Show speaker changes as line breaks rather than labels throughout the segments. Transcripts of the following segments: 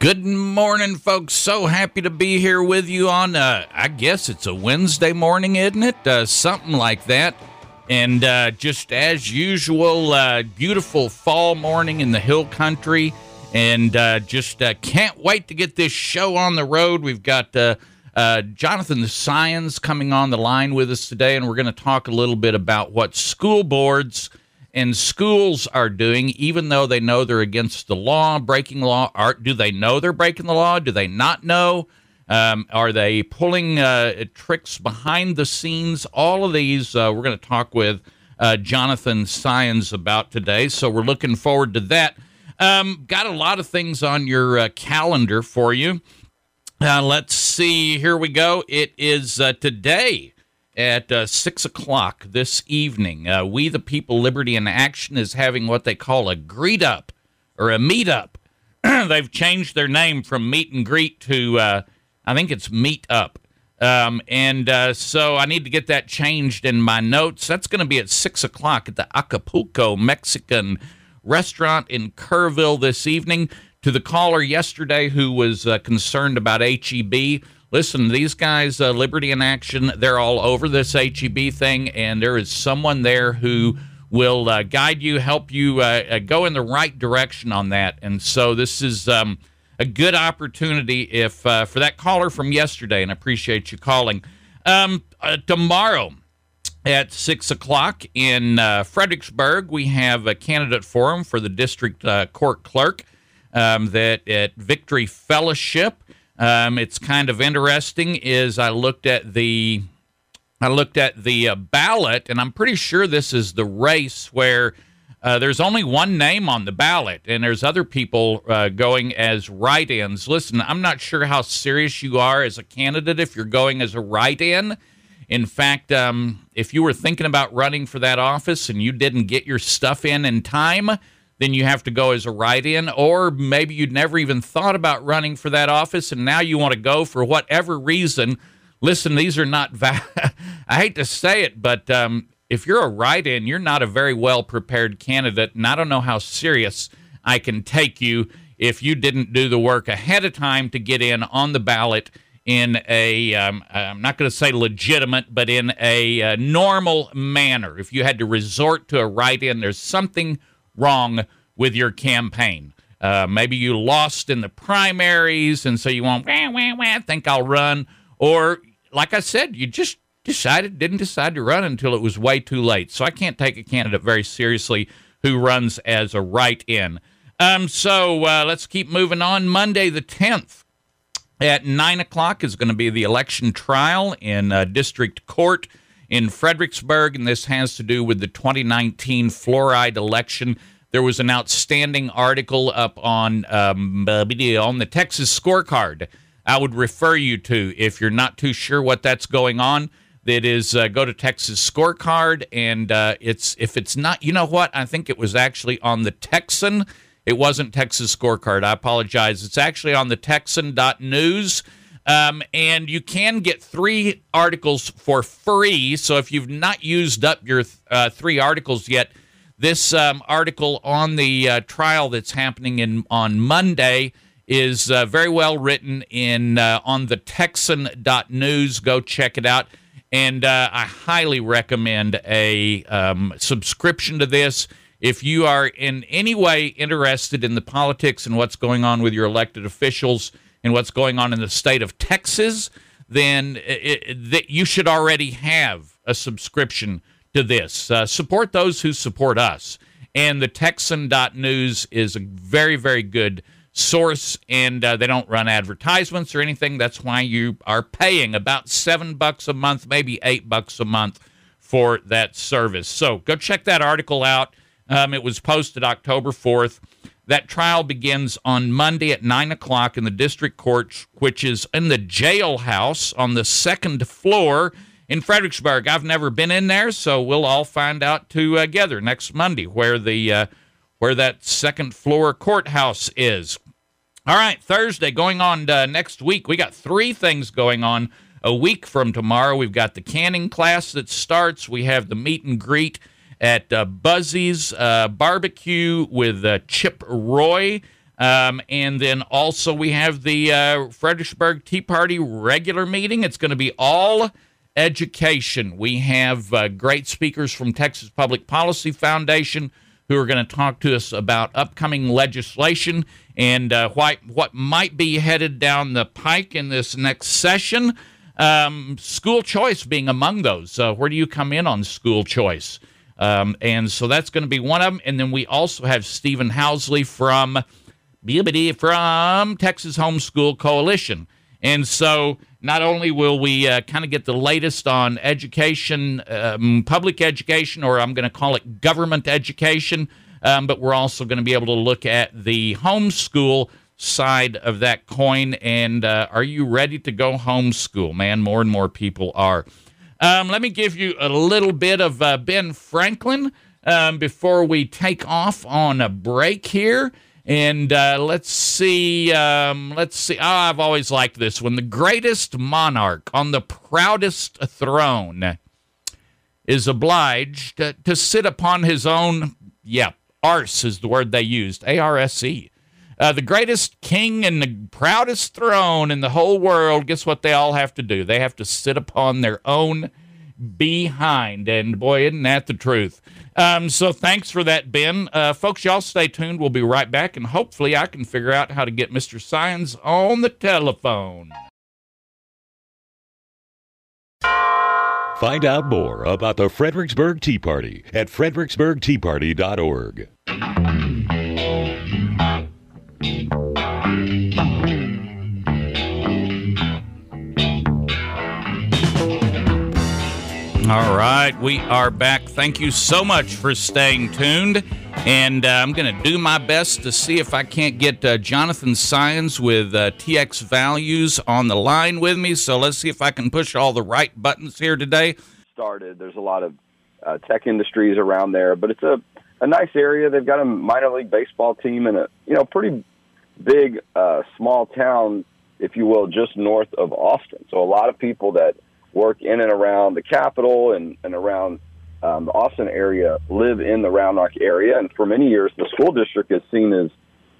Good morning, folks. So happy to be here with you on, uh, I guess it's a Wednesday morning, isn't it? Uh, something like that. And uh, just as usual, uh, beautiful fall morning in the hill country. And uh, just uh, can't wait to get this show on the road. We've got Jonathan Saenz coming on the line with us today, and we're going to talk a little bit about what school boards and schools are doing, even though they know they're against the law, breaking law. Are, do they know they're breaking the law? Do they not know? Um, are they pulling uh, tricks behind the scenes? All of these uh, we're going to talk with uh, Jonathan Saenz about today. So we're looking forward to that. Um, got a lot of things on your uh, calendar for you. Uh, let's see. Here we go. It is uh, today at uh, 6 o'clock this evening. Uh, we the People Liberty in Action is having what they call a greet up or a meet up. They've changed their name from meet and greet to, uh, I think it's meet up. Um, and uh, so I need to get that changed in my notes. That's going to be at 6 o'clock at the Acapulco Mexican restaurant in Kerrville this evening. To the caller yesterday who was uh, concerned about HEB, listen, these guys, uh, Liberty in Action, they're all over this HEB thing, and there is someone there who will uh, guide you, help you uh, uh, go in the right direction on that. And so this is um, a good opportunity if uh, for that caller from yesterday, and I appreciate you calling. Um, uh, tomorrow at six o'clock in Fredericksburg, we have a candidate forum for the district court clerk um, that at Victory Fellowship. Um, it's kind of interesting. Is I looked at the I looked at the uh, ballot, and I'm pretty sure this is the race where uh, there's only one name on the ballot, and there's other people uh, going as write-ins. Listen, I'm not sure how serious you are as a candidate if you're going as a write-in. In fact, um, if you were thinking about running for that office and you didn't get your stuff in in time, then you have to go as a write in, or maybe you'd never even thought about running for that office and now you want to go for whatever reason. Listen, these are not, va- I hate to say it, but um, if you're a write in, you're not a very well prepared candidate, and I don't know how serious I can take you if you didn't do the work ahead of time to get in on the ballot in a am um, not going to say legitimate, but in a uh, normal manner. If you had to resort to a write in, there's something wrong with your campaign. Uh, maybe you lost in the primaries, and so you want, wah, wah, wah, think I'll run. Or, like I said, you just decided, didn't decide to run until it was way too late. So I can't take a candidate very seriously who runs as a write in. Um, so uh, let's keep moving on. Monday, the 10th at 9 o'clock is going to be the election trial in uh, district court in Fredericksburg, and this has to do with the 2019 fluoride election. There was an outstanding article up on um, on the Texas scorecard. I would refer you to if you're not too sure what that's going on. That is, uh, go to Texas scorecard, and uh, it's if it's not, you know what? I think it was actually on the Texan. It wasn't Texas scorecard. I apologize. It's actually on the Texan.news. Um, and you can get three articles for free. So if you've not used up your uh, three articles yet, this um, article on the uh, trial that's happening in on Monday is uh, very well written in uh, on the Texan.news. Go check it out. And uh, I highly recommend a um, subscription to this. If you are in any way interested in the politics and what's going on with your elected officials, and what's going on in the state of Texas, then it, that you should already have a subscription to this. Uh, support those who support us. And the Texan.news is a very, very good source, and uh, they don't run advertisements or anything. That's why you are paying about seven bucks a month, maybe eight bucks a month for that service. So go check that article out. Um, it was posted October 4th. That trial begins on Monday at 9 o'clock in the district court, which is in the jailhouse on the second floor in Fredericksburg. I've never been in there, so we'll all find out together next Monday where the uh, where that second floor courthouse is. All right, Thursday going on uh, next week. We got three things going on a week from tomorrow. We've got the canning class that starts. We have the meet and greet at uh, Buzzy's uh, Barbecue with uh, Chip Roy. Um, and then also we have the uh, Fredericksburg Tea Party regular meeting. It's going to be all education. We have uh, great speakers from Texas Public Policy Foundation who are going to talk to us about upcoming legislation and uh, what, what might be headed down the pike in this next session. Um, school choice being among those. Uh, where do you come in on school choice? Um, and so that's going to be one of them. And then we also have Stephen Housley from from Texas Homeschool Coalition. And so not only will we uh, kind of get the latest on education, um, public education, or I'm going to call it government education, um, but we're also going to be able to look at the homeschool side of that coin. And uh, are you ready to go homeschool? Man, more and more people are. Um, let me give you a little bit of uh, Ben Franklin um, before we take off on a break here. And uh, let's see. Um, let's see. Oh, I've always liked this one. The greatest monarch on the proudest throne is obliged to, to sit upon his own. Yeah, arse is the word they used. A R S E. Uh, the greatest king and the proudest throne in the whole world. Guess what? They all have to do. They have to sit upon their own behind. And boy, isn't that the truth? Um, so thanks for that, Ben. Uh, folks, y'all stay tuned. We'll be right back, and hopefully, I can figure out how to get Mr. Saenz on the telephone.
Find out more about the Fredericksburg Tea Party at fredericksburgteaparty.org.
All right, we are back. Thank you so much for staying tuned. And uh, I'm going to do my best to see if I can't get uh, Jonathan Saenz with uh, TX Values on the line with me. So let's see if I can push all the right buttons here today.
Started. There's a lot of uh, tech industries around there, but it's a, a nice area. They've got a minor league baseball team and a you know pretty big uh, small town, if you will, just north of Austin. So a lot of people that work in and around the capital and, and around um, the Austin area live in the Round Rock area. And for many years, the school district is seen as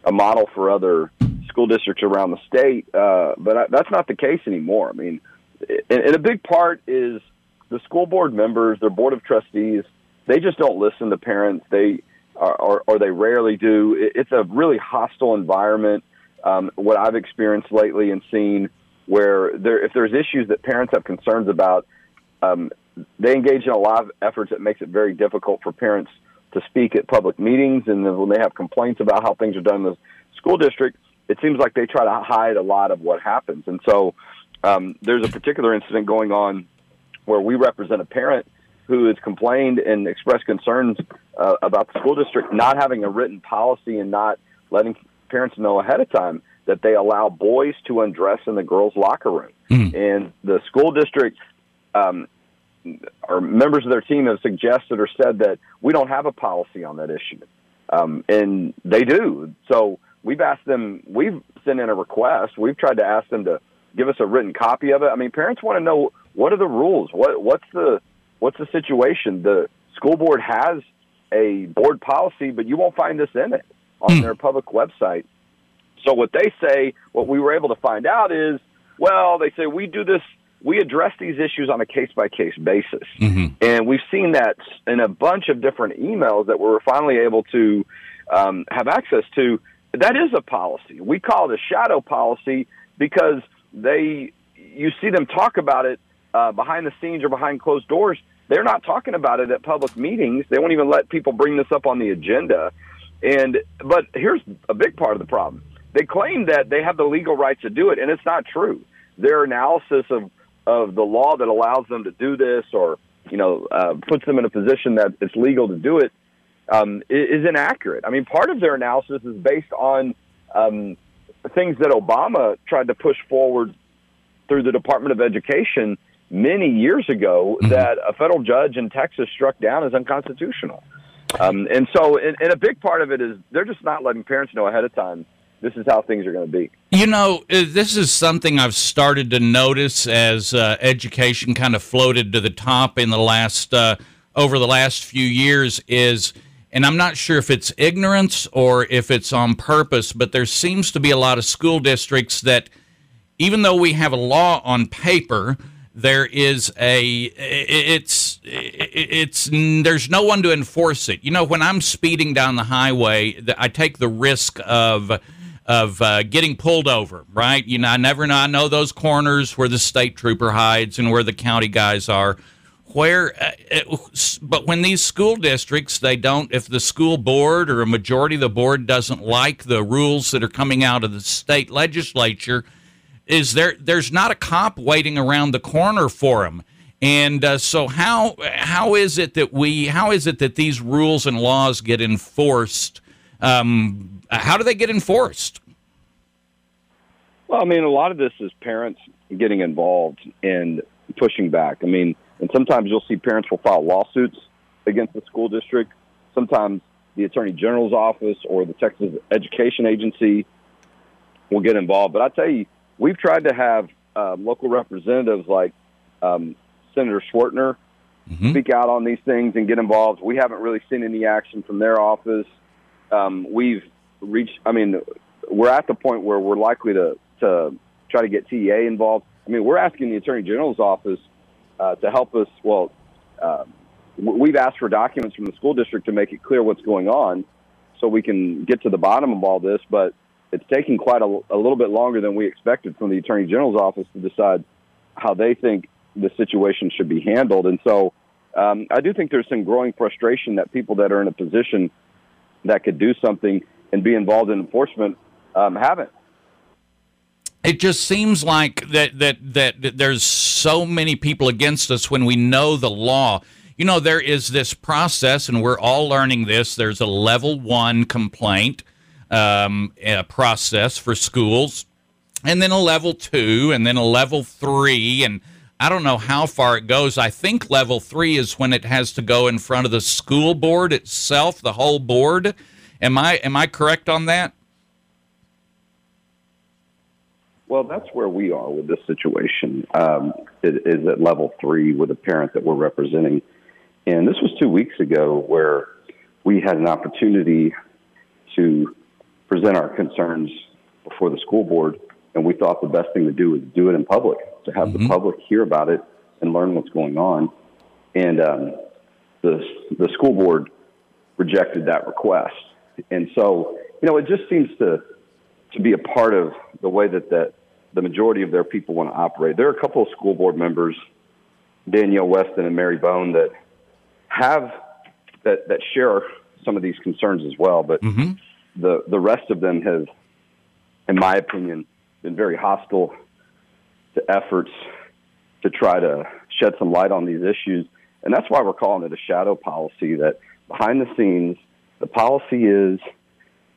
a model for other school districts around the state. Uh, but I, that's not the case anymore. I mean, and, and a big part is the school board members, their board of trustees, they just don't listen to parents. They are, or, or they rarely do. It, it's a really hostile environment. Um, what I've experienced lately and seen where there, if there's issues that parents have concerns about, um, they engage in a lot of efforts that makes it very difficult for parents to speak at public meetings. And when they have complaints about how things are done in the school district, it seems like they try to hide a lot of what happens. And so um, there's a particular incident going on where we represent a parent who has complained and expressed concerns uh, about the school district not having a written policy and not letting parents know ahead of time that they allow boys to undress in the girls' locker room. Mm. And the school district um, or members of their team have suggested or said that we don't have a policy on that issue. Um, and they do. So we've asked them, we've sent in a request. We've tried to ask them to give us a written copy of it. I mean, parents want to know what are the rules? What, what's the, what's the situation? The school board has a board policy, but you won't find this in it on mm. their public website. So what they say, what we were able to find out is, well, they say we do this, we address these issues on a case by case basis, mm-hmm. and we've seen that in a bunch of different emails that we were finally able to um, have access to. That is a policy. We call it a shadow policy because they, you see them talk about it uh, behind the scenes or behind closed doors. They're not talking about it at public meetings. They won't even let people bring this up on the agenda. And but here's a big part of the problem they claim that they have the legal rights to do it, and it's not true. Their analysis of of the law that allows them to do this, or you know, uh, puts them in a position that it's legal to do it, um, is inaccurate. I mean, part of their analysis is based on um, things that Obama tried to push forward through the Department of Education many years ago mm-hmm. that a federal judge in Texas struck down as unconstitutional. Um, and so, and, and a big part of it is they're just not letting parents know ahead of time this is how things are going to be.
You know, uh, this is something I've started to notice as uh, education kind of floated to the top in the last uh, over the last few years is and I'm not sure if it's ignorance or if it's on purpose, but there seems to be a lot of school districts that, even though we have a law on paper, there is a it's it's there's no one to enforce it. You know, when I'm speeding down the highway, I take the risk of of uh, getting pulled over. Right? You know, I never know. I know those corners where the state trooper hides and where the county guys are where uh, it, but when these school districts they don't if the school board or a majority of the board doesn't like the rules that are coming out of the state legislature is there there's not a cop waiting around the corner for them and uh, so how how is it that we how is it that these rules and laws get enforced um, how do they get enforced
well i mean a lot of this is parents getting involved and pushing back i mean and sometimes you'll see parents will file lawsuits against the school district. Sometimes the Attorney General's office or the Texas Education Agency will get involved. But I tell you, we've tried to have um, local representatives like um, Senator Schwertner mm-hmm. speak out on these things and get involved. We haven't really seen any action from their office. Um, we've reached, I mean, we're at the point where we're likely to, to try to get TEA involved. I mean, we're asking the Attorney General's office uh, to help us. Well, uh, we've asked for documents from the school district to make it clear what's going on, so we can get to the bottom of all this. But it's taking quite a, a little bit longer than we expected from the attorney general's office to decide how they think the situation should be handled. And so, um, I do think there's some growing frustration that people that are in a position that could do something and be involved in enforcement um, haven't
it just seems like that, that that there's so many people against us when we know the law. You know, there is this process, and we're all learning this. There's a level one complaint um, process for schools, and then a level two, and then a level three, and I don't know how far it goes. I think level three is when it has to go in front of the school board itself, the whole board. Am I am I correct on that?
Well, that's where we are with this situation. Um, it is at level three with a parent that we're representing, and this was two weeks ago where we had an opportunity to present our concerns before the school board, and we thought the best thing to do was do it in public to have mm-hmm. the public hear about it and learn what's going on. And um, the the school board rejected that request, and so you know it just seems to to be a part of the way that that the majority of their people want to operate. There are a couple of school board members, Danielle Weston and Mary Bone, that have that that share some of these concerns as well. But mm-hmm. the the rest of them have, in my opinion, been very hostile efforts to try to shed some light on these issues. And that's why we're calling it a shadow policy. That behind the scenes, the policy is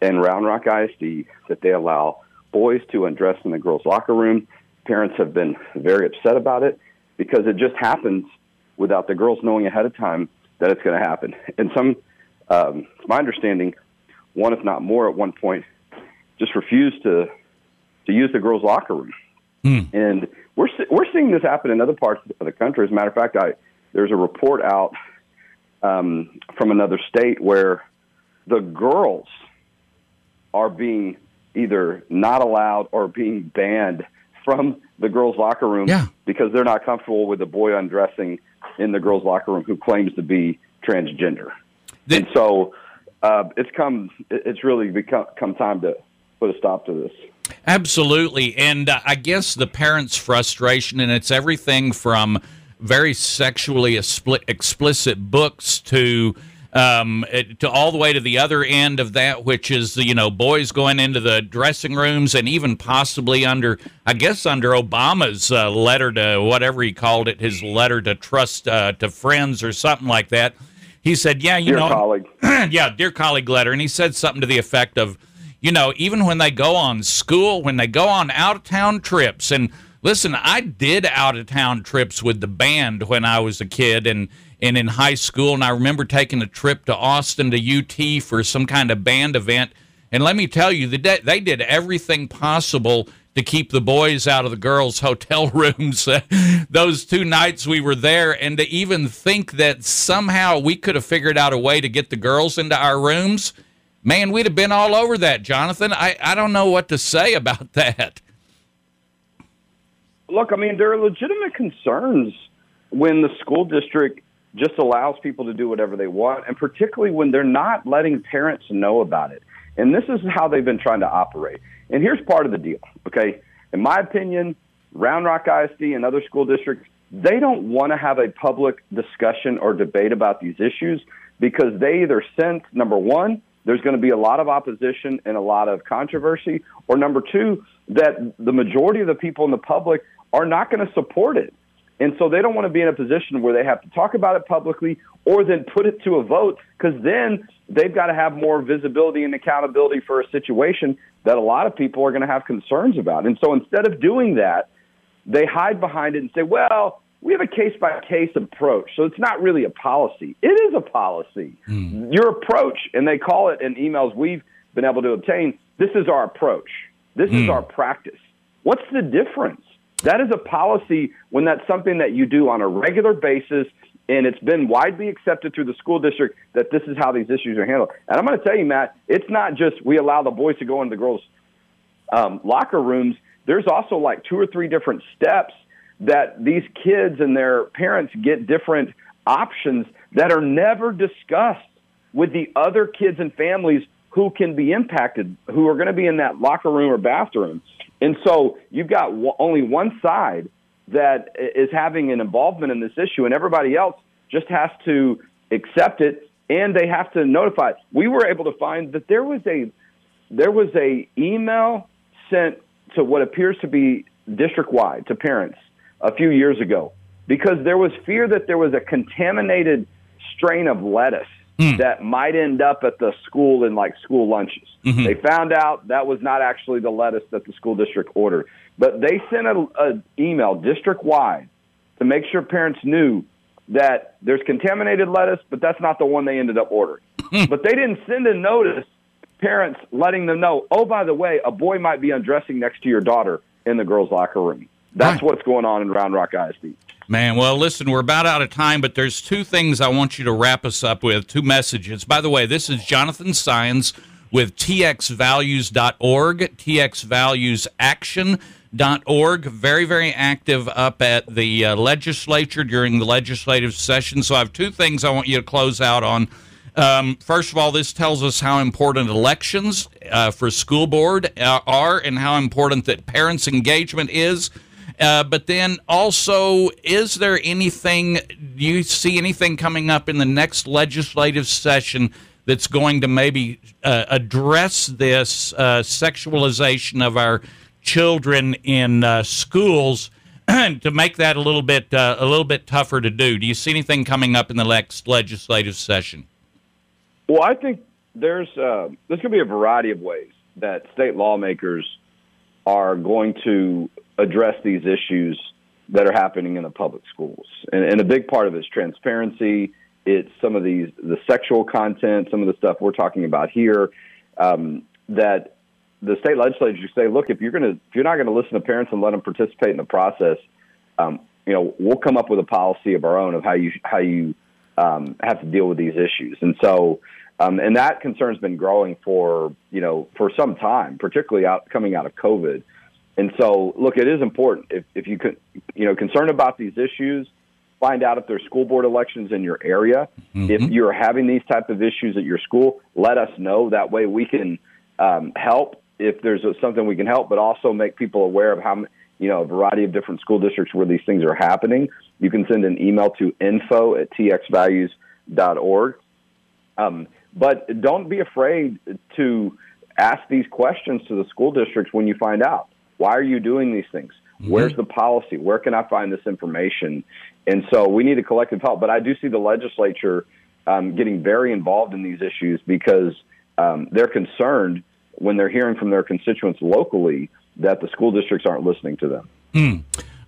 in Round Rock ISD that they allow boys to undress in the girls' locker room. Parents have been very upset about it because it just happens without the girls knowing ahead of time that it's going to happen. And some, um, my understanding, one if not more at one point, just refused to to use the girls' locker room. Mm. And we're we're seeing this happen in other parts of the country. As a matter of fact, I there's a report out um, from another state where the girls are being either not allowed or being banned from the girls' locker room
yeah.
because they're not comfortable with the boy undressing in the girls' locker room who claims to be transgender. And so uh, it's come, it's really become come time to put a stop to this.
Absolutely, and uh, I guess the parents' frustration, and it's everything from very sexually explicit books to um, to all the way to the other end of that, which is you know boys going into the dressing rooms and even possibly under, I guess under Obama's uh, letter to whatever he called it, his letter to trust uh, to friends or something like that. He said, "Yeah, you
Dear
know,
colleague.
yeah, dear colleague letter, and he said something to the effect of, you know, even when they go on school, when they go on out of town trips, and listen, I did out of town trips with the band when I was a kid and and in high school, and I remember taking a trip to Austin to UT for some kind of band event. And let me tell you, they did everything possible to keep the boys out of the girls' hotel rooms those two nights we were there, and to even think that somehow we could have figured out a way to get the girls into our rooms. Man, we'd have been all over that, Jonathan. I, I don't know what to say about that.
Look, I mean, there are legitimate concerns when the school district just allows people to do whatever they want, and particularly when they're not letting parents know about it. And this is how they've been trying to operate. And here's part of the deal, okay? In my opinion, Round Rock ISD and other school districts, they don't want to have a public discussion or debate about these issues because they either sense, number one, there's going to be a lot of opposition and a lot of controversy, or number two, that the majority of the people in the public are not going to support it. And so they don't want to be in a position where they have to talk about it publicly or then put it to a vote because then they've got to have more visibility and accountability for a situation that a lot of people are going to have concerns about. And so instead of doing that, they hide behind it and say, well, we have a case by case approach. So it's not really a policy. It is a policy. Mm. Your approach, and they call it in emails we've been able to obtain, this is our approach. This mm. is hmm. our practice. What's the difference? That is a policy when that's something that you do on a regular basis and it's been widely accepted through the school district that this is how these issues are handled. And I'm going to tell you, Matt, it's not just we allow the boys to go into the girls' um, locker rooms. There's also like two or three different steps that these kids and their parents get different options that are never discussed with the other kids and families who can be impacted, who are going to be in that locker room or bathroom. And so you've got only one side that is having an involvement in this issue, and everybody else just has to accept it and they have to notify. We were able to find that there was a there was a email sent to what appears to be district wide to parents a few years ago because there was fear that there was a contaminated strain of lettuce mm. that might end up at the school in like school lunches. Mm-hmm. They found out that was not actually the lettuce that the school district ordered, but they sent an email district wide to make sure parents knew that there's contaminated lettuce, but that's not the one they ended up ordering. Hmm. but they didn't send a notice parents letting them know, oh, by the way, a boy might be undressing next to your daughter in the girls' locker room. That's right. what's going on in Round Rock ISD.
Man, well, listen, we're about out of time, but there's two things I want you to wrap us up with, two messages. By the way, this is Jonathan Saenz with txvalues.org, txvaluesaction.org. Very, very active up at the uh, legislature during the legislative session. So I have two things I want you to close out on. Um, first of all, this tells us how important elections uh, for school board uh, are and how important that parents' engagement is. Uh, but then also, is there anything, do you see anything coming up in the next legislative session that's going to maybe uh, address this uh, sexualization of our children in uh, schools to make that a little bit uh, a little bit tougher to do? Do you see anything coming up in the next legislative session?
Well, I think there's there's going to be a variety of ways that state lawmakers are going to address these issues that are happening in the public schools. And, and a big part of it is transparency. It's some of these the sexual content, some of the stuff we're talking about here. Um, that the state legislature say, look, if you're going to if you're not going to listen to parents and let them participate in the process, um, you know, we'll come up with a policy of our own of how you how you um, have to deal with these issues. And so, um, and that concern's been growing for you know for some time, particularly out coming out of COVID. And so, look, it is important if, if you could, you know, concerned about these issues, find out if there's school board elections in your area. Mm-hmm. If you're having these type of issues at your school, let us know. That way, we can um, help if there's a, something we can help, but also make people aware of how you know a variety of different school districts where these things are happening. You can send an email to info at txvalues.org. Um, but don't be afraid to ask these questions to the school districts when you find out. Why are you doing these things? Mm-hmm. Where's the policy? Where can I find this information? And so we need a collective help. But I do see the legislature um, getting very involved in these issues because um, they're concerned when they're hearing from their constituents locally that the school districts aren't listening to them.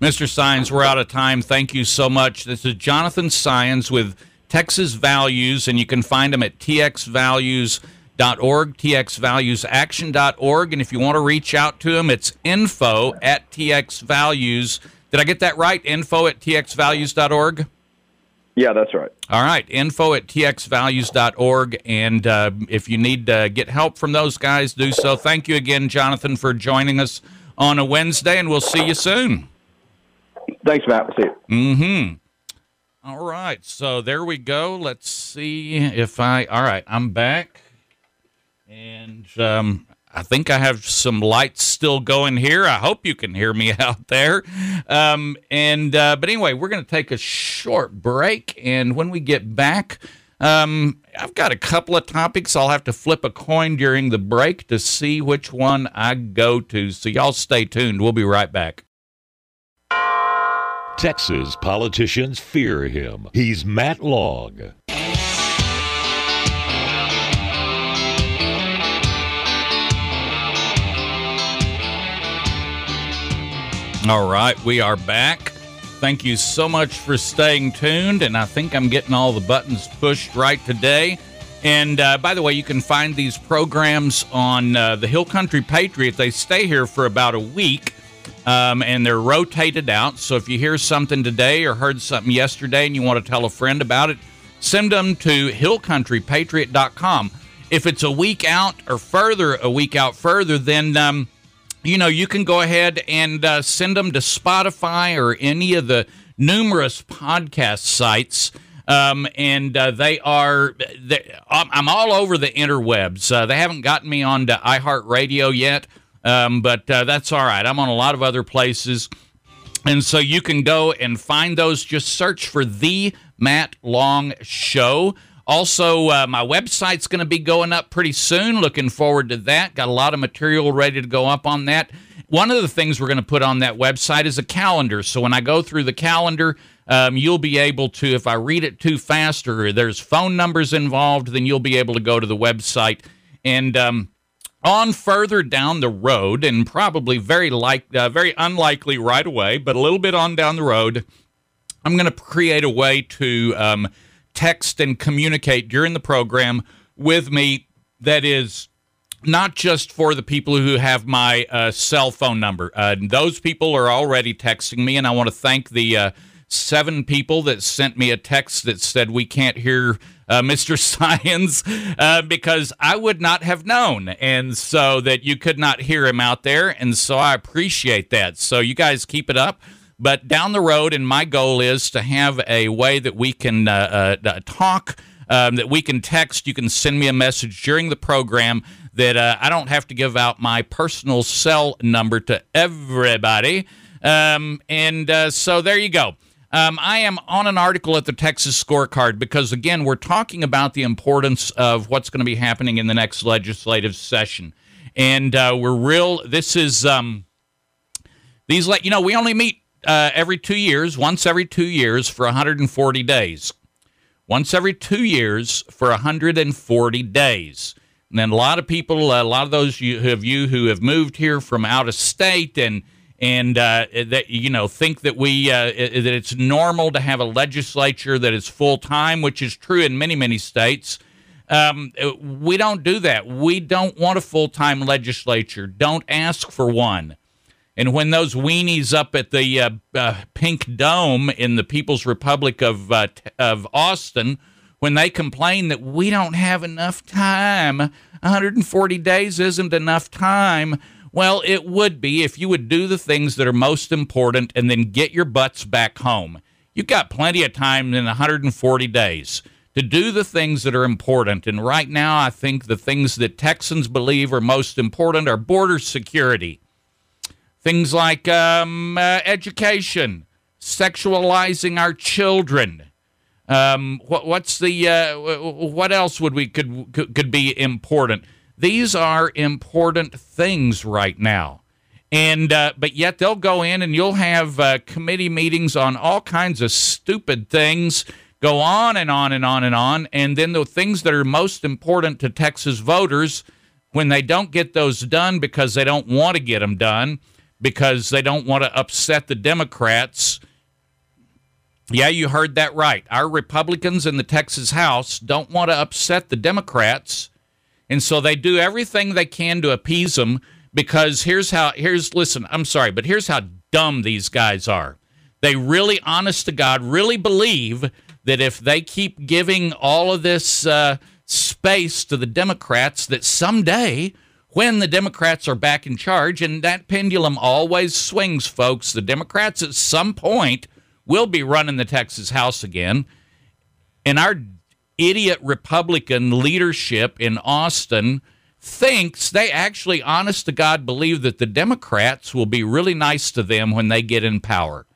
Mr. Saenz, we're out of time. Thank you so much. This is Jonathan Saenz with Texas Values, and you can find him at txvalues.org, txvaluesaction.org. And if you want to reach out to them, it's info at txvalues. Did I get that right? Info at txvalues.org?
Yeah, that's right.
All right, info at txvalues.org. And uh, if you need to get help from those guys, do so. Thank you again, Jonathan, for joining us on a Wednesday, and we'll see you soon.
Thanks, Matt. We'll see you.
Mm-hmm. All right, so there we go. Let's see if I. All right, I'm back, and um, I think I have some lights still going here. I hope you can hear me out there. Um, and uh, but anyway, we're going to take a short break, and when we get back. Um, I've got a couple of topics. I'll have to flip a coin during the break to see which one I go to. So, y'all stay tuned. We'll be right back.
Texas politicians fear him. He's Matt Long.
All right, we are back. Thank you so much for staying tuned, and I think I'm getting all the buttons pushed right today. And uh, by the way, you can find these programs on uh, the Hill Country Patriot. They stay here for about a week, um, and they're rotated out. So if you hear something today or heard something yesterday and you want to tell a friend about it, send them to hillcountrypatriot.com. If it's a week out or further, a week out further, then um, you know, you can go ahead and uh, send them to Spotify or any of the numerous podcast sites. Um, and uh, they are, I'm all over the interwebs. Uh, they haven't gotten me onto iHeartRadio yet, um, but uh, that's all right. I'm on a lot of other places. And so you can go and find those. Just search for The Matt Long Show. Also, uh, my website's going to be going up pretty soon. Looking forward to that. Got a lot of material ready to go up on that. One of the things we're going to put on that website is a calendar. So when I go through the calendar, um, you'll be able to, if I read it too fast or there's phone numbers involved, then you'll be able to go to the website. And um, on further down the road, and probably very like, uh, very unlikely right away, but a little bit on down the road, I'm going to create a way to um, text and communicate during the program with me that is not just for the people who have my uh, cell phone number. Uh, those people are already texting me, and I want to thank the uh, seven people that sent me a text that said we can't hear uh, Mr. Saenz uh, because I would not have known, and so that you could not hear him out there, and so I appreciate that. So you guys keep it up. But down the road, and my goal is to have a way that we can uh, uh, talk, um, that we can text. You can send me a message during the program that uh, I don't have to give out my personal cell number to everybody. Um, and uh, so there you go. Um, I am on an article at the Texas Scorecard because, again, we're talking about the importance of what's going to be happening in the next legislative session. And uh, we're real, this is, um, these, like, you know, we only meet uh, every two years, once every two years for 140 days. Once every two years for 140 days. And then a lot of people, a lot of those of you who have moved here from out of state and and uh, that you know think that we uh, that it's normal to have a legislature that is full time, which is true in many many states. Um, we don't do that. We don't want a full time legislature. Don't ask for one. And when those weenies up at the uh, uh, Pink Dome in the People's Republic of uh, of Austin, when they complain that we don't have enough time, 140 days isn't enough time. Well, it would be if you would do the things that are most important and then get your butts back home. You've got plenty of time in 140 days to do the things that are important. And right now, I think the things that Texans believe are most important are border security Things like um, uh, education, sexualizing our children. Um, what, what's the uh, what else would we could could be important? These are important things right now, and uh, but yet they'll go in and you'll have uh, committee meetings on all kinds of stupid things go on and on and on and on. And then the things that are most important to Texas voters, when they don't get those done because they don't want to get them done, because they don't want to upset the Democrats. Yeah, you heard that right. Our Republicans in the Texas House don't want to upset the Democrats. And so they do everything they can to appease them because here's how, here's, listen, I'm sorry, but here's how dumb these guys are. They really, honest to God, really believe that if they keep giving all of this uh, space to the Democrats, that someday, when the Democrats are back in charge, and that pendulum always swings, folks, the Democrats at some point will be running the Texas House again. And our idiot Republican leadership in Austin thinks they actually, honest to God, believe that the Democrats will be really nice to them when they get in power.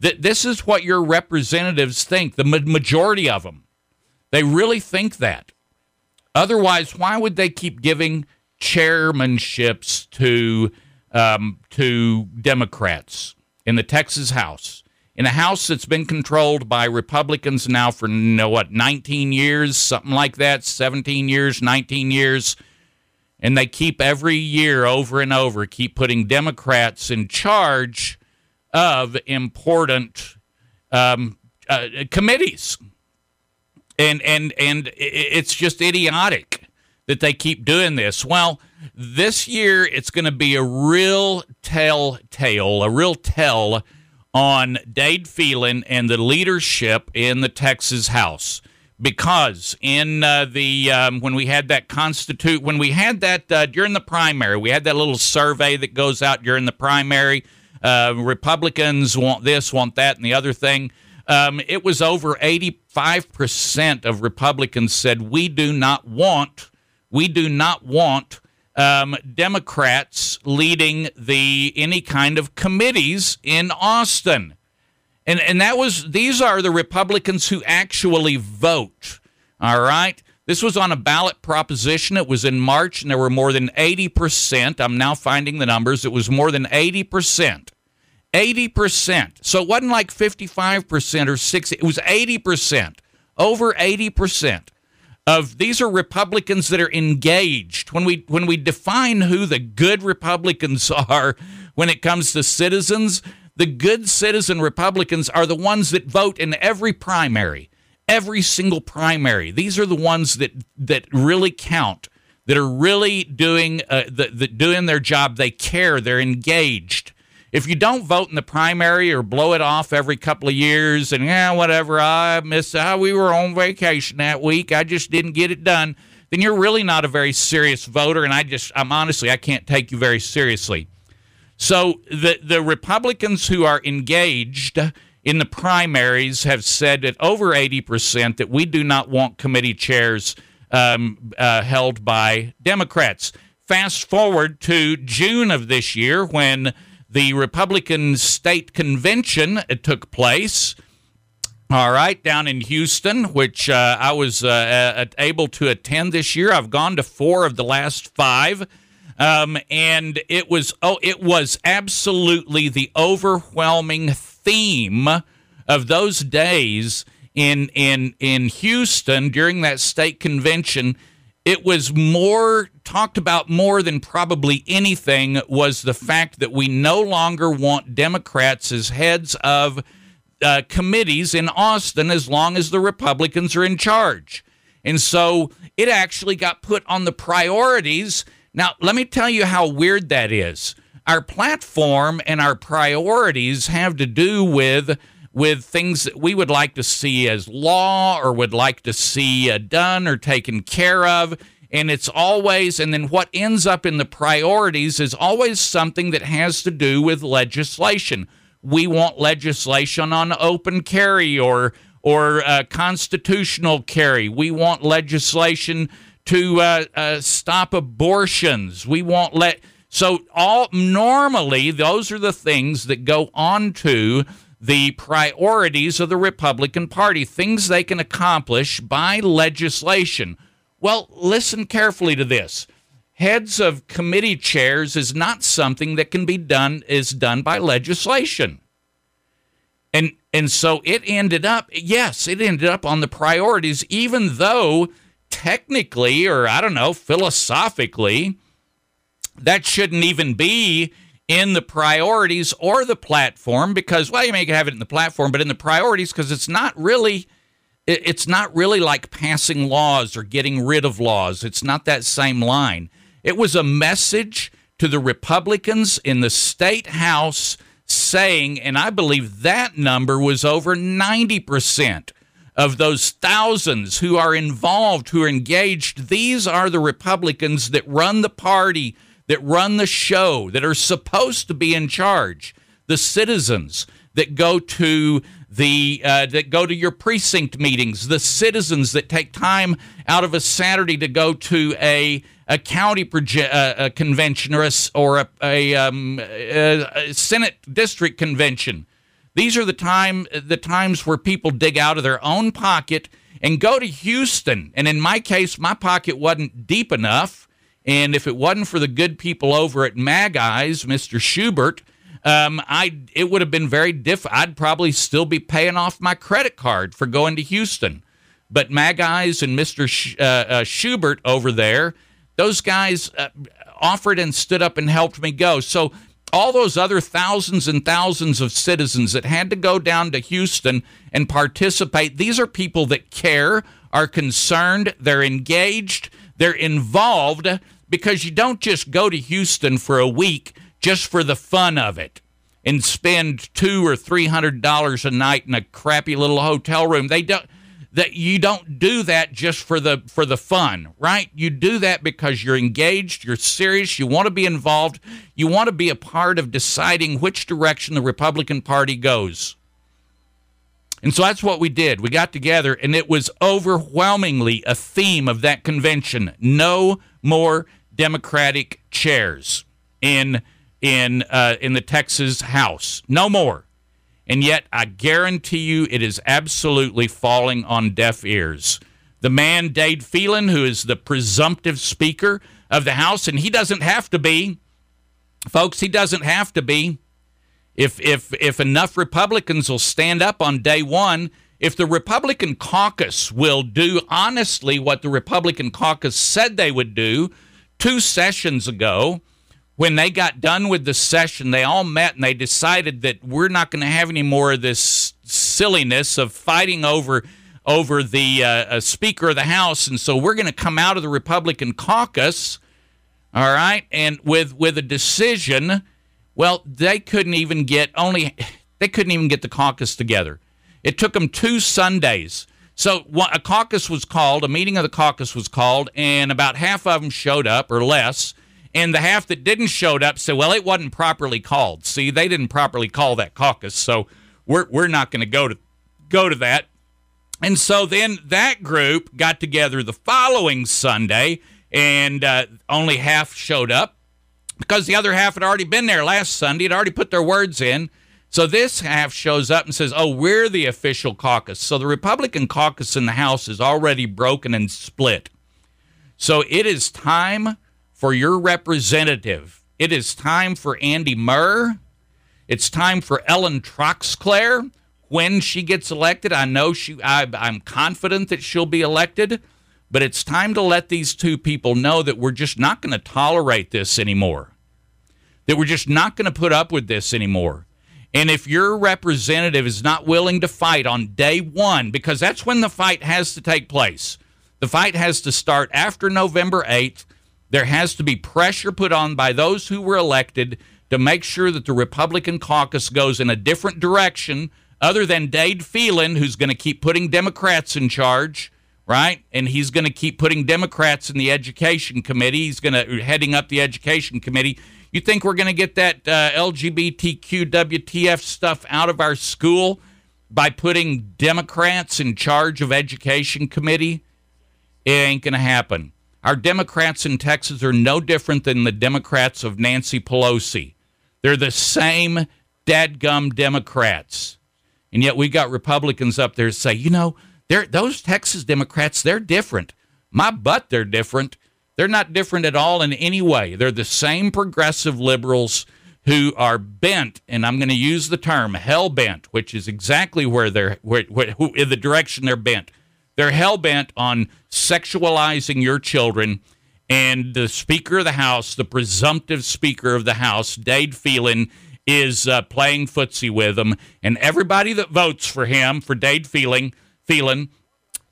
That this is what your representatives think, the majority of them. They really think that. Otherwise, why would they keep giving chairmanships to um, to Democrats in the Texas House? In a House that's been controlled by Republicans now for you know what, 19 years, something like that, 17 years, 19 years, and they keep every year over and over keep putting Democrats in charge of important um, uh, committees, and and and it's just idiotic that they keep doing this. Well, this year it's going to be a real telltale, a real tell on Dade Phelan and the leadership in the Texas House because in uh, the um, when we had that constitute when we had that uh, during the primary we had that little survey that goes out during the primary uh, Republicans want this, want that, and the other thing. Um, it was over 85% of Republicans said we do not want, we do not want um, Democrats leading the any kind of committees in Austin. And, and that was these are the Republicans who actually vote. All right. This was on a ballot proposition. It was in March, and there were more than 80%. I'm now finding the numbers. It was more than 80%. 80%. So it wasn't like 55% or 60. It was 80%. Over 80% of these are Republicans that are engaged. When we when we define who the good Republicans are when it comes to citizens, the good citizen Republicans are the ones that vote in every primary every single primary. These are the ones that that really count, that are really doing uh, the, the doing their job. They care. They're engaged. If you don't vote in the primary or blow it off every couple of years and yeah, whatever, I miss how we were on vacation that week. I just didn't get it done. Then you're really not a very serious voter, and I just, I'm honestly, I can't take you very seriously. So the the Republicans who are engaged in the primaries have said at over 80% that we do not want committee chairs um, uh, held by Democrats. Fast forward to June of this year when the Republican state convention took place. All right, down in Houston, which uh, I was uh, able to attend this year. I've gone to four of the last five. Um, and it was oh, it was absolutely the overwhelming theme of those days in in in Houston during that state convention it was more talked about more than probably anything was the fact that we no longer want Democrats as heads of uh, committees in Austin as long as the Republicans are in charge. And so it actually got put on the priorities. Now, let me tell you how weird that is our platform and our priorities have to do with with things that we would like to see as law or would like to see uh, done or taken care of and it's always and then what ends up in the priorities is always something that has to do with legislation. We want legislation on open carry or or uh, constitutional carry. We want legislation to uh, uh stop abortions. We want let so all normally those are the things that go on to the priorities of the Republican Party, things they can accomplish by legislation. Well, listen carefully to this. Heads of committee chairs is not something that can be done is done by legislation. And and so it ended up, yes, it ended up on the priorities, even though technically, or I don't know, philosophically, that shouldn't even be in the priorities or the platform because well you may have it in the platform but in the priorities because it's not really it's not really like passing laws or getting rid of laws. It's not that same line. It was a message to the republicans in the state house saying and i believe that number was over 90% of those thousands who are involved who are engaged. These are the republicans that run the party that run the show, that are supposed to be in charge, the citizens that go to the uh, that go to your precinct meetings, the citizens that take time out of a Saturday to go to a a county proje- uh, a convention or a, or a, a, um, a, Senate district convention. These are the time the times where people dig out of their own pocket and go to Houston. And in my case, my pocket wasn't deep enough and if it wasn't for the good people over at Mag Eyes, Mr. Schubert, um, I it would have been very diff. I'd probably still be paying off my credit card for going to Houston. But Mag Eyes and Mr. Sh- uh, uh, Schubert over there, those guys uh, offered and stood up and helped me go. So all those other thousands and thousands of citizens that had to go down to Houston and participate, these are people that care, are concerned, they're engaged, they're involved because you don't just go to Houston for a week just for the fun of it and spend two or three hundred dollars a night in a crappy little hotel room. They don't that you don't do that just for the for the fun, right? You do that because you're engaged, you're serious, you want to be involved, you want to be a part of deciding which direction the Republican Party goes. And so that's what we did. We got together, and it was overwhelmingly a theme of that convention no more Democratic chairs in in uh, in the Texas House. No more. And yet, I guarantee you, it is absolutely falling on deaf ears. The man, Dade Phelan, who is the presumptive Speaker of the House, and he doesn't have to be, folks. He doesn't have to be. If if if enough Republicans will stand up on day one, if the Republican caucus will do honestly what the Republican caucus said they would do two sessions ago, when they got done with the session, they all met and they decided that we're not going to have any more of this silliness of fighting over over the uh, uh, Speaker of the House, and so we're going to come out of the Republican caucus, all right, and with with a decision well, they couldn't even get only they couldn't even get the caucus together. It took them two Sundays. So a caucus was called, a meeting of the caucus was called, and about half of them showed up or less. And the half that didn't showed up said, "Well, it wasn't properly called. See, they didn't properly call that caucus, so we're we're not going to go to go to that." And so then that group got together the following Sunday, and uh, only half showed up because the other half had already been there last Sunday, had already put their words in. So this half shows up and says, Oh, we're the official caucus. So the Republican caucus in the House is already broken and split. So it is time for your representative. It is time for Andy Murr. It's time for Ellen Troxclair when she gets elected. I know she. I, I'm confident that she'll be elected. But it's time to let these two people know that we're just not going to tolerate this anymore. That we're just not going to put up with this anymore. And if your representative is not willing to fight on day one, because that's when the fight has to take place, the fight has to start after November 8th. There has to be pressure put on by those who were elected to make sure that the Republican caucus goes in a different direction other than Dade Phelan, who's going to keep putting Democrats in charge right? And he's going to keep putting Democrats in the education committee. He's going to heading up the education committee. You think we're going to get that uh, LGBTQ WTF stuff out of our school by putting Democrats in charge of education committee? It ain't going to happen. Our Democrats in Texas are no different than the Democrats of Nancy Pelosi. They're the same dadgum Democrats. And yet we got Republicans up there say, you know, those Texas Democrats, they're different. My butt, they're different. They're not different at all in any way. They're the same progressive liberals who are bent, and I'm going to use the term hell bent, which is exactly where they're where, where, who, in the direction they're bent. They're hell bent on sexualizing your children. And the Speaker of the House, the presumptive Speaker of the House, Dade Phelan, is uh, playing footsie with them. And everybody that votes for him, for Dade Phelan, Phelan,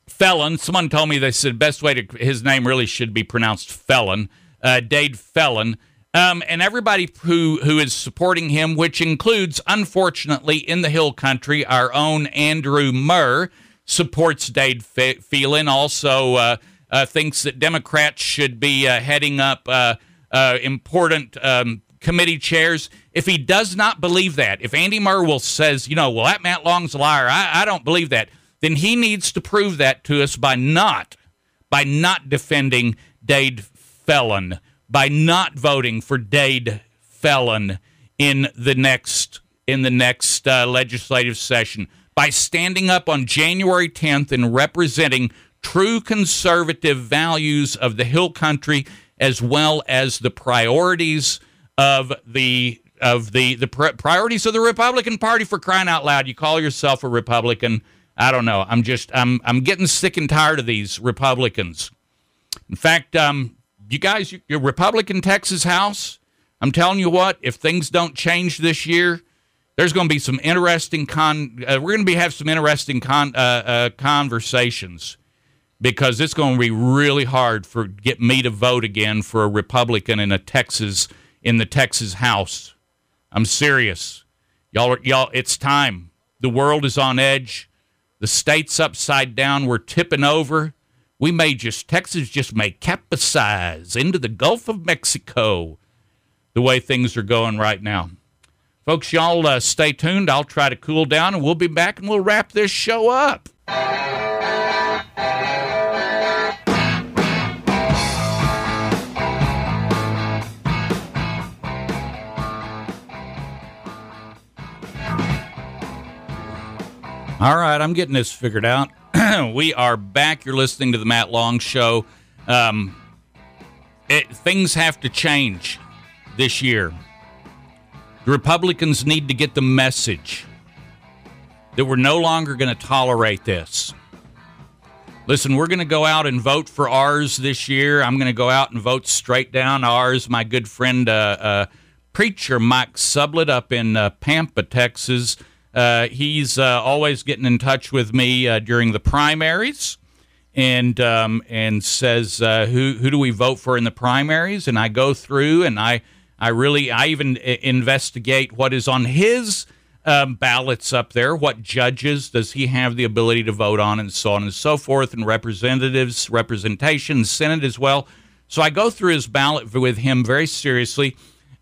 Felon, someone told me they said best way to, his name really should be pronounced Felon, uh, Dade Felon um, and everybody who, who is supporting him, which includes, unfortunately, in the Hill Country, our own Andrew Murr supports Dade Phelan. Also, uh, uh, thinks that Democrats should be uh, heading up uh, uh, important um, committee chairs. If he does not believe that, if Andy Murr says, you know, well, that Matt Long's a liar, I, I don't believe that, then he needs to prove that to us by not by not defending Dade Felon by not voting for Dade Felon in the next in the next uh, legislative session by standing up on January 10th and representing true conservative values of the Hill Country as well as the priorities of the of the the priorities of the Republican Party for crying out loud. You call yourself a Republican? I don't know. I'm just I'm I'm getting sick and tired of these Republicans. In fact, um, you guys, your Republican Texas House, I'm telling you what, if things don't change this year, there's going to be some interesting con. Uh, we're going to be have some interesting con, uh, uh, conversations because it's going to be really hard for get me to vote again for a Republican in a Texas in the Texas House. I'm serious, y'all. Y'all, it's time. The world is on edge. The state's upside down. We're tipping over we may just, Texas just may capsize into the Gulf of Mexico the way things are going right now. Folks, y'all uh, stay tuned. I'll try to cool down and we'll be back and we'll wrap this show up. All right, I'm getting this figured out. we are back. You're listening to the Matt Long Show. Um, it, things have to change this year. The Republicans need to get the message that we're no longer going to tolerate this. Listen, we're going to go out and vote for ours this year. I'm going to go out and vote straight down ours. My good friend, uh, uh, preacher Mike Sublet up in uh, Pampa, Texas uh, he's uh, always getting in touch with me uh, during the primaries, and um, and says who who do we vote for in the primaries? And I go through and I I really I even uh, investigate what is on his um, ballots up there. What judges does he have the ability to vote on, and so on and so forth, and representatives, representation, Senate as well. So I go through his ballot with him very seriously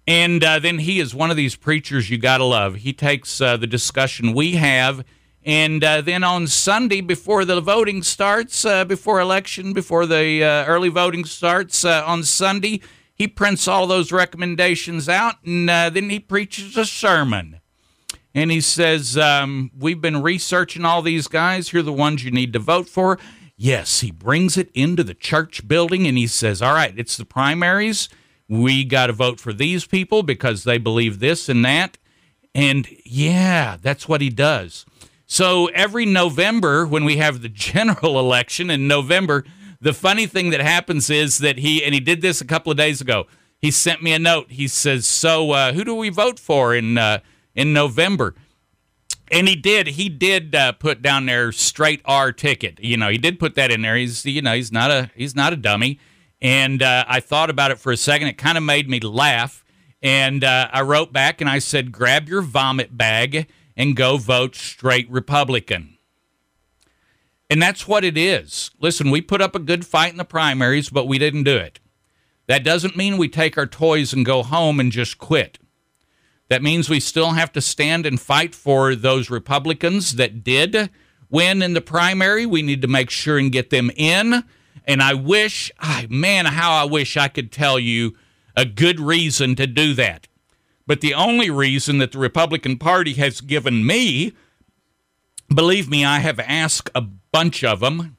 and uh, then he is one of these preachers you got to love. He takes uh, the discussion we have, and uh, then on Sunday, before the voting starts, uh, before election, before the uh, early voting starts on Sunday, he prints all those recommendations out, and then he preaches a sermon. And he says, um, We've been researching all these guys. Here are the ones you need to vote for. Yes, he brings it into the church building and he says, All right, it's the primaries we got to vote for these people because they believe this and that. And yeah, that's what he does. So every November, when we have the general election in November, the funny thing that happens is that he, and he did this a couple of days ago, he sent me a note. He says, So uh, who do we vote for in, uh, in November? And he did. He did uh, put down there straight R ticket. You know, he did put that in there. He's you know he's not a he's not a dummy. And uh, I thought about it for a second. It kind of made me laugh. And uh, I wrote back and I said, grab your vomit bag and go vote straight Republican. And that's what it is. Listen, we put up a good fight in the primaries, but we didn't do it. That doesn't mean we take our toys and go home and just quit. That means we still have to stand and fight for those Republicans that did win in the primary. We need to make sure and get them in. And I wish, oh, man, how I wish I could tell you a good reason to do that. But the only reason that the Republican Party has given me, believe me, I have asked a bunch of them.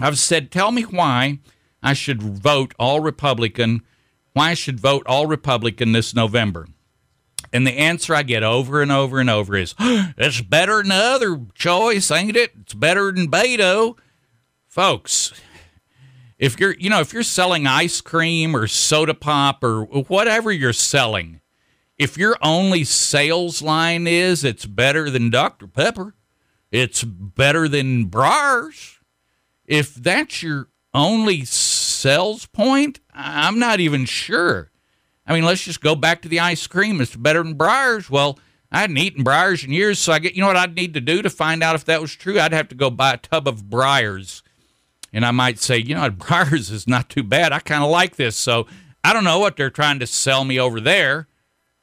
I've said, tell me why I should vote all Republican, why I should vote all Republican this November. And the answer I get over and over and over is, it's better than the other choice, ain't it? It's better than Beto. Folks, if you're, you know, if you're selling ice cream or soda pop or whatever you're selling, if your only sales line is it's better than Dr. Pepper, it's better than Breyers, if that's your only sales point, I'm not even sure. I mean, let's just go back to the ice cream. It's better than Breyers. Well, I hadn't eaten Breyers in years, so I get you know what I'd need to do to find out if that was true. I'd have to go buy a tub of Breyers, and I might say, you know, Breyers is not too bad. I kind of like this, so I don't know what they're trying to sell me over there,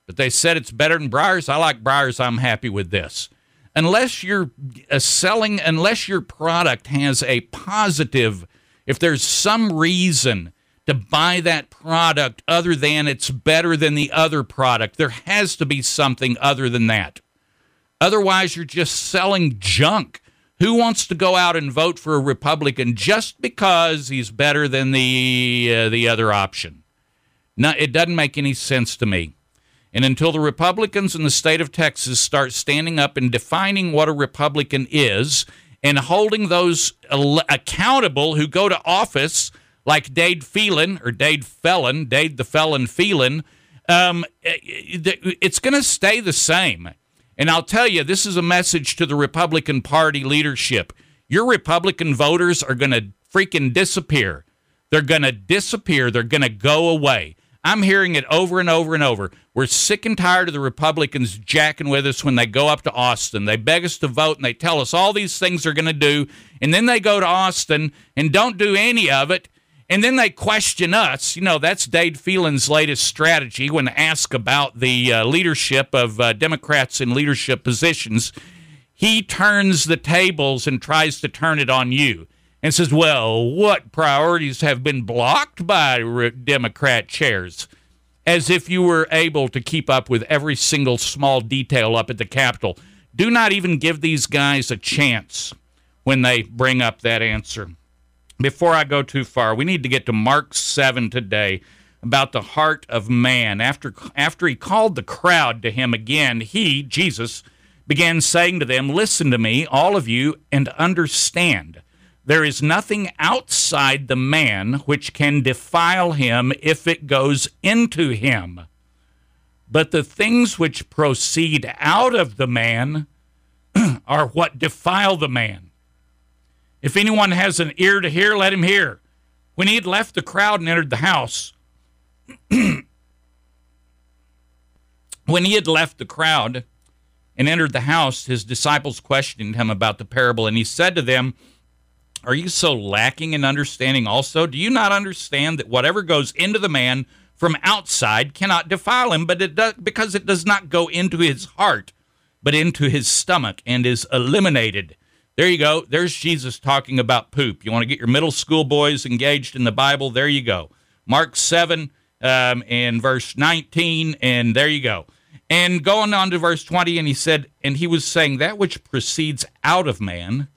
but they said it's better than Breyers. I like Breyers. I'm happy with this. Unless you're uh, selling, unless your product has a positive, if there's some reason to buy that product other than it's better than the other product. There has to be something other than that. Otherwise, you're just selling junk. Who wants to go out and vote for a Republican just because he's better than the uh, the other option? No, it doesn't make any sense to me. And until the Republicans in the state of Texas start standing up and defining what a Republican is and holding those accountable who go to office like Dade Phelan or Dade Felon, Dade the Felon Phelan, um, it's going to stay the same. And I'll tell you, this is a message to the Republican Party leadership. Your Republican voters are going to freaking disappear. They're going to disappear. They're going to go away. I'm hearing it over and over and over. We're sick and tired of the Republicans jacking with us when they go up to Austin. They beg us to vote and they tell us all these things they're going to do. And then they go to Austin and don't do any of it. And then they question us. You know, that's Dade Phelan's latest strategy when asked about the uh, leadership of uh, Democrats in leadership positions. He turns the tables and tries to turn it on you and says, Well, what priorities have been blocked by re- Democrat chairs? As if you were able to keep up with every single small detail up at the Capitol. Do not even give these guys a chance when they bring up that answer before I go too far, we need to get to Mark 7 today about the heart of man. After, after he called the crowd to him again, he, Jesus, began saying to them, Listen to me, all of you, and understand. There is nothing outside the man which can defile him if it goes into him. But the things which proceed out of the man are what defile the man. If anyone has an ear to hear, let him hear. When he had left the crowd and entered the house, when he had left the crowd and entered the house, his disciples questioned him about the parable, and he said to them, Are you so lacking in understanding also? Do you not understand that whatever goes into the man from outside cannot defile him, but it does because it does not go into his heart, but into his stomach and is eliminated? There you go. There's Jesus talking about poop. You want to get your middle school boys engaged in the Bible? There you go. Mark 7 um, and verse 19, and there you go. And going on to verse 20, and he said, And he was saying, That which proceeds out of man,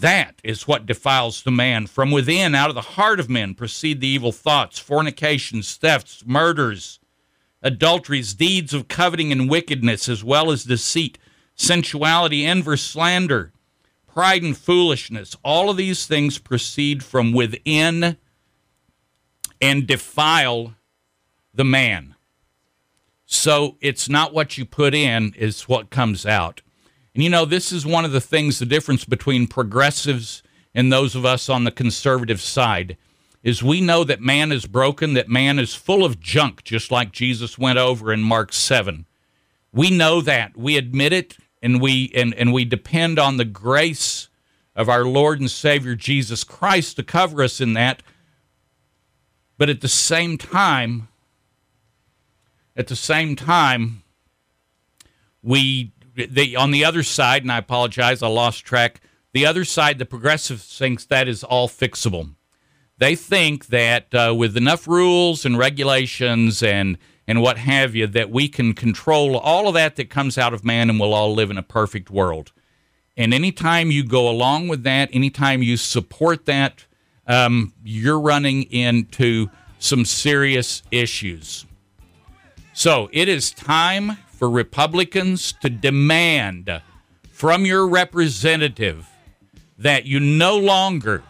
that is what defiles the man. From within, out of the heart of men, proceed the evil thoughts, fornications, thefts, murders, adulteries, deeds of coveting and wickedness, as well as deceit, sensuality, envy, slander pride and foolishness, all of these things proceed from within and defile the man. So it's not what you put in, is what comes out. And you know, this is one of the things, the difference between progressives and those of us on the conservative side is we know that man is broken, that man is full of junk, just like Jesus went over in Mark 7. We know that. We admit it and we and, and we depend on the grace of our Lord and Savior Jesus Christ to cover us in that. But at the same time, at the same time, we the on the other side, and I apologize, I lost track. The other side, the progressive thinks that is all fixable. They think that uh, with enough rules and regulations and and what have you, that we can control all of that that comes out of man and we'll all live in a perfect world. And anytime you go along with that, anytime you support that, um, you're running into some serious issues. So it is time for Republicans to demand from your representative that you no longer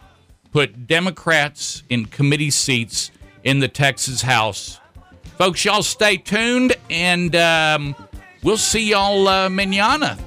put Democrats in committee seats in the Texas House. Folks, y'all stay tuned and um, we'll see y'all uh, manana.